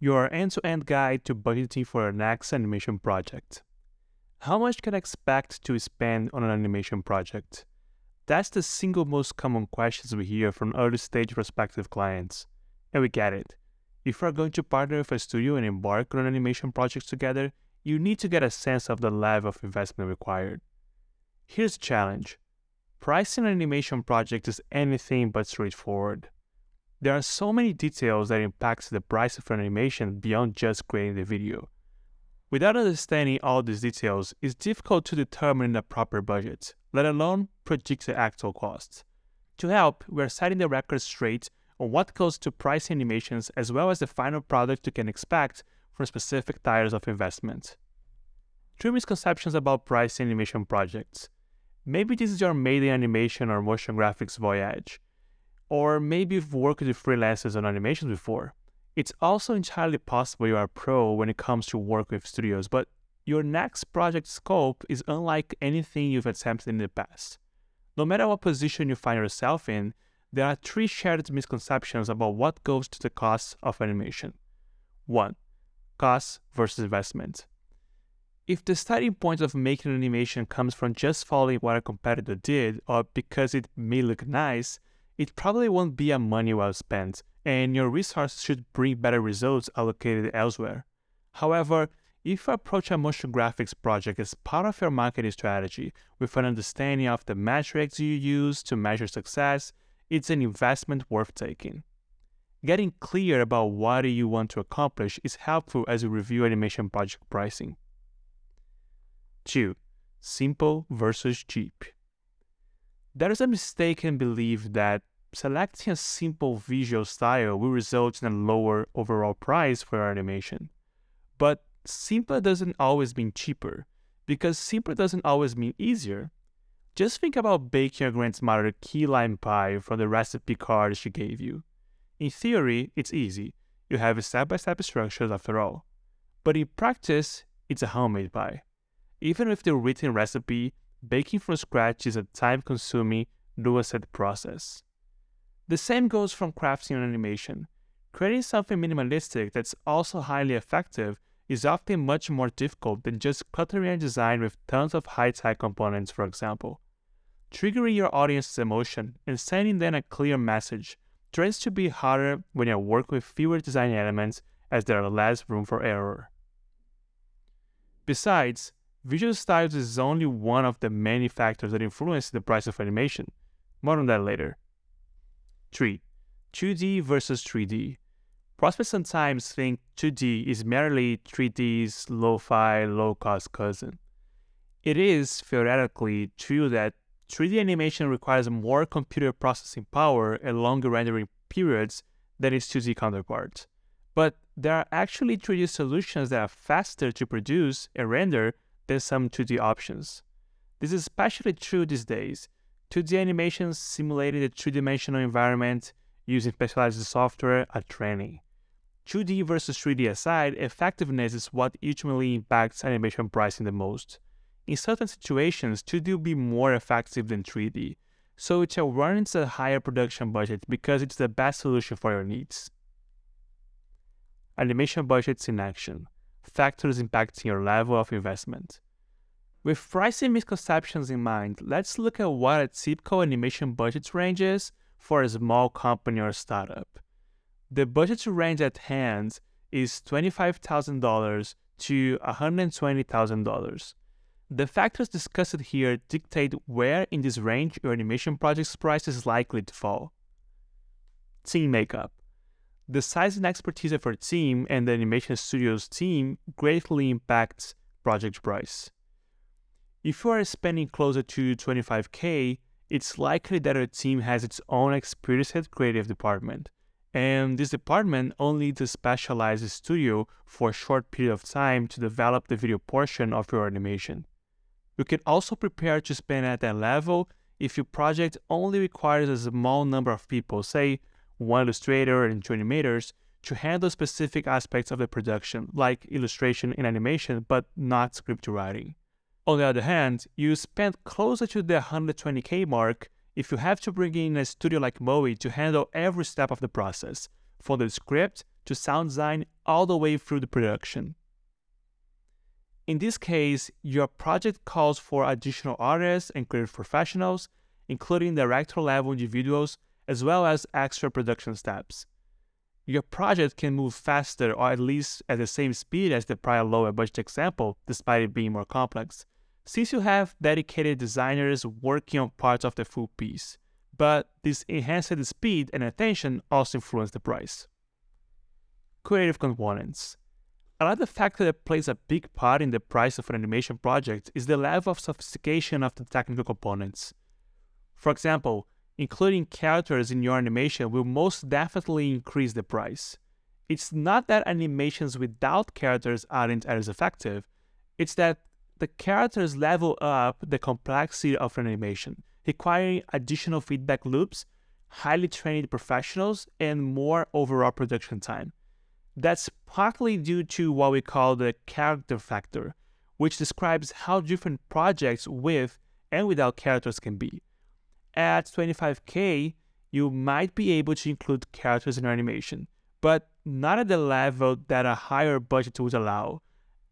your end-to-end guide to budgeting for your next animation project. How much can I expect to spend on an animation project? That's the single most common questions we hear from early stage prospective clients. And we get it. If you are going to partner with a studio and embark on an animation project together, you need to get a sense of the level of investment required. Here's the challenge. Pricing an animation project is anything but straightforward. There are so many details that impact the price of an animation beyond just creating the video. Without understanding all these details, it's difficult to determine the proper budget, let alone predict the actual costs. To help, we are setting the record straight on what goes to price animations as well as the final product you can expect from specific tiers of investment. Three misconceptions about pricing animation projects. Maybe this is your maiden animation or motion graphics voyage. Or maybe you've worked with freelancers on animations before. It's also entirely possible you are a pro when it comes to work with studios, but your next project scope is unlike anything you've attempted in the past. No matter what position you find yourself in, there are three shared misconceptions about what goes to the cost of animation. 1. Cost versus investment. If the starting point of making an animation comes from just following what a competitor did or because it may look nice, it probably won't be a money well spent, and your resources should bring better results allocated elsewhere. However, if you approach a motion graphics project as part of your marketing strategy with an understanding of the metrics you use to measure success, it's an investment worth taking. Getting clear about what you want to accomplish is helpful as you review animation project pricing. 2. Simple versus cheap. There is a mistaken belief that selecting a simple visual style will result in a lower overall price for your animation. But simpler doesn't always mean cheaper, because simpler doesn't always mean easier. Just think about baking your grandmother key lime pie from the recipe card she gave you. In theory, it's easy. You have step-by-step instructions after all. But in practice, it's a homemade pie. Even with the written recipe, baking from scratch is a time-consuming, nuanced process. The same goes from crafting an animation. Creating something minimalistic that's also highly effective is often much more difficult than just cluttering a design with tons of high-tech components, for example. Triggering your audience's emotion and sending them a clear message tends to be harder when you work with fewer design elements as there are less room for error. Besides, visual styles is only one of the many factors that influence the price of animation. More on that later. 3. 2D versus 3D. Prospects sometimes think 2D is merely 3D's lo-fi, low-cost cousin. It is theoretically true that 3D animation requires more computer processing power and longer rendering periods than its 2D counterpart. But there are actually 3D solutions that are faster to produce and render than some 2D options. This is especially true these days, 2D animations simulated a three-dimensional environment using specialized software are training. 2D versus 3D aside, effectiveness is what ultimately impacts animation pricing the most. In certain situations, 2D will be more effective than 3D, so it warrants a higher production budget because it's the best solution for your needs. Animation budgets in action. Factors impacting your level of investment. With pricing misconceptions in mind, let's look at what a typical animation budget range is for a small company or startup. The budget range at hand is $25,000 to $120,000. The factors discussed here dictate where in this range your animation project's price is likely to fall. Team makeup. The size and expertise of your team and the animation studio's team greatly impacts project price. If you are spending closer to 25k, it's likely that your team has its own experienced creative department, and this department only needs a specialized studio for a short period of time to develop the video portion of your animation. You can also prepare to spend at that level if your project only requires a small number of people, say one illustrator and two animators, to handle specific aspects of the production, like illustration and animation, but not script writing. On the other hand, you spend closer to the 120k mark if you have to bring in a studio like MOWE to handle every step of the process, from the script to sound design all the way through the production. In this case, your project calls for additional artists and creative professionals, including director level individuals, as well as extra production steps. Your project can move faster or at least at the same speed as the prior lower budget example, despite it being more complex, since you have dedicated designers working on parts of the full piece. But this enhanced speed and attention also influence the price. Creative components. Another factor that plays a big part in the price of an animation project is the level of sophistication of the technical components. For example, including characters in your animation will most definitely increase the price. It's not that animations without characters aren't as effective, it's that the characters level up the complexity of an animation, requiring additional feedback loops, highly trained professionals, and more overall production time. That's partly due to what we call the character factor, which describes how different projects with and without characters can be. At 25k, you might be able to include characters in your animation, but not at the level that a higher budget would allow.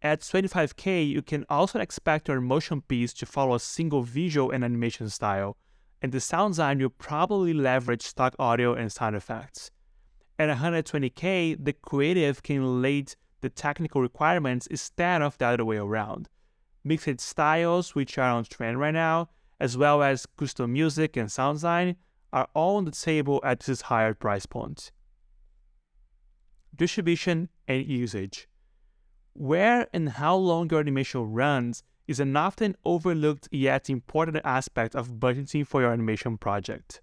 At 25k, you can also expect your motion piece to follow a single visual and animation style, and the sound design will probably leverage stock audio and sound effects. At 120K, the creative can relate the technical requirements instead of the other way around. Mixed styles, which are on trend right now, as well as custom music and sound design, are all on the table at this higher price point. Distribution and usage. Where and how long your animation runs is an often overlooked yet important aspect of budgeting for your animation project.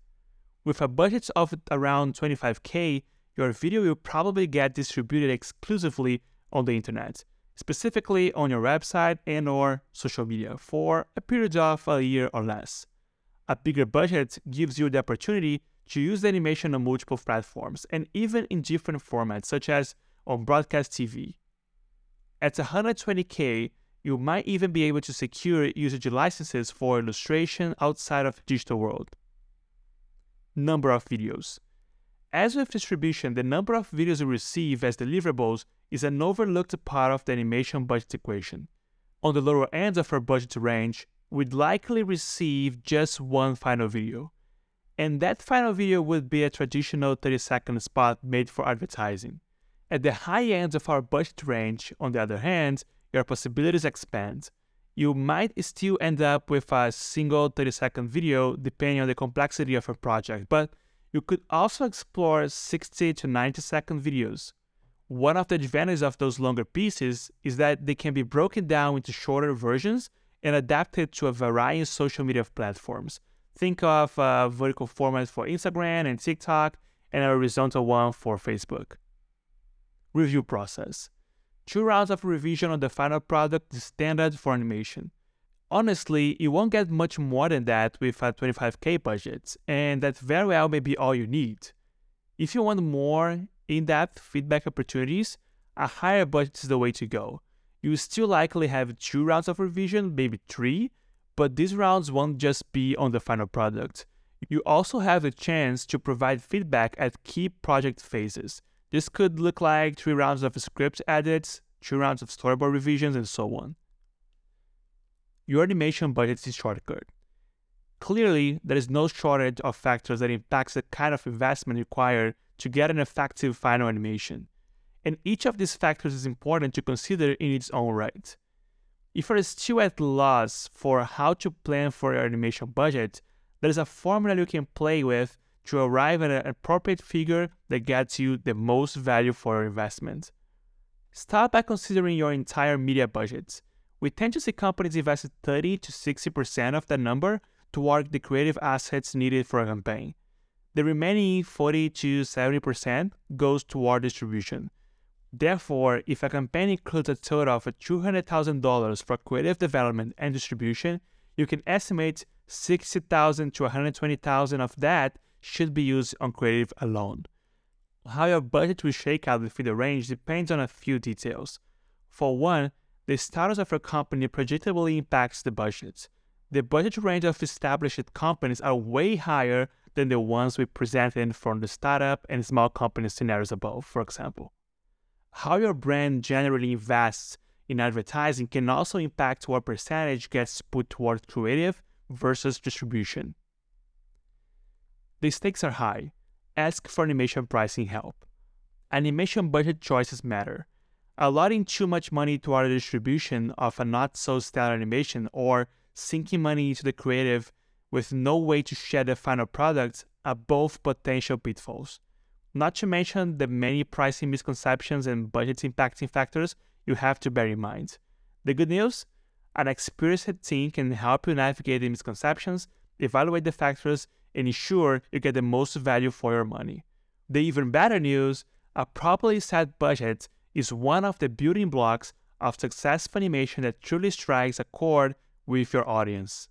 With a budget of around 25k, your video will probably get distributed exclusively on the internet, specifically on your website and or social media for a period of a year or less. A bigger budget gives you the opportunity to use the animation on multiple platforms and even in different formats such as on broadcast TV. At 120k, you might even be able to secure usage licenses for illustration outside of digital world. Number of videos. As with distribution, the number of videos you receive as deliverables is an overlooked part of the animation budget equation. On the lower end of our budget range, we'd likely receive just one final video. And that final video would be a traditional 30 second spot made for advertising. At the high end of our budget range, on the other hand, your possibilities expand. You might still end up with a single 30 second video depending on the complexity of your project, but you could also explore 60 to 90 second videos. One of the advantages of those longer pieces is that they can be broken down into shorter versions and adapted to a variety of social media platforms. Think of a vertical format for Instagram and TikTok and a horizontal one for Facebook. Review process. Two rounds of revision on the final product is standard for animation. Honestly, you won't get much more than that with a 25k budget, and that very well may be all you need. If you want more in depth feedback opportunities, a higher budget is the way to go. You still likely have two rounds of revision, maybe three, but these rounds won't just be on the final product. You also have the chance to provide feedback at key project phases. This could look like three rounds of script edits, two rounds of storyboard revisions, and so on your animation budget is shortcut. Clearly, there is no shortage of factors that impacts the kind of investment required to get an effective final animation, and each of these factors is important to consider in its own right. If you are still at loss for how to plan for your animation budget, there is a formula you can play with to arrive at an appropriate figure that gets you the most value for your investment. Start by considering your entire media budget we tend to see companies invest 30 to 60% of that number toward the creative assets needed for a campaign. The remaining 40 to 70% goes toward distribution. Therefore, if a campaign includes a total of $200,000 for creative development and distribution, you can estimate 60,000 to 120,000 of that should be used on creative alone. How your budget will shake out within the range depends on a few details. For one, the status of a company predictably impacts the budget. The budget range of established companies are way higher than the ones we presented from the startup and small company scenarios above, for example. How your brand generally invests in advertising can also impact what percentage gets put toward creative versus distribution. The stakes are high. Ask for animation pricing help. Animation budget choices matter. Allotting too much money toward the distribution of a not so stellar animation or sinking money into the creative with no way to share the final product are both potential pitfalls. Not to mention the many pricing misconceptions and budget impacting factors you have to bear in mind. The good news? An experienced team can help you navigate the misconceptions, evaluate the factors, and ensure you get the most value for your money. The even better news a properly set budget is one of the building blocks of successful animation that truly strikes a chord with your audience.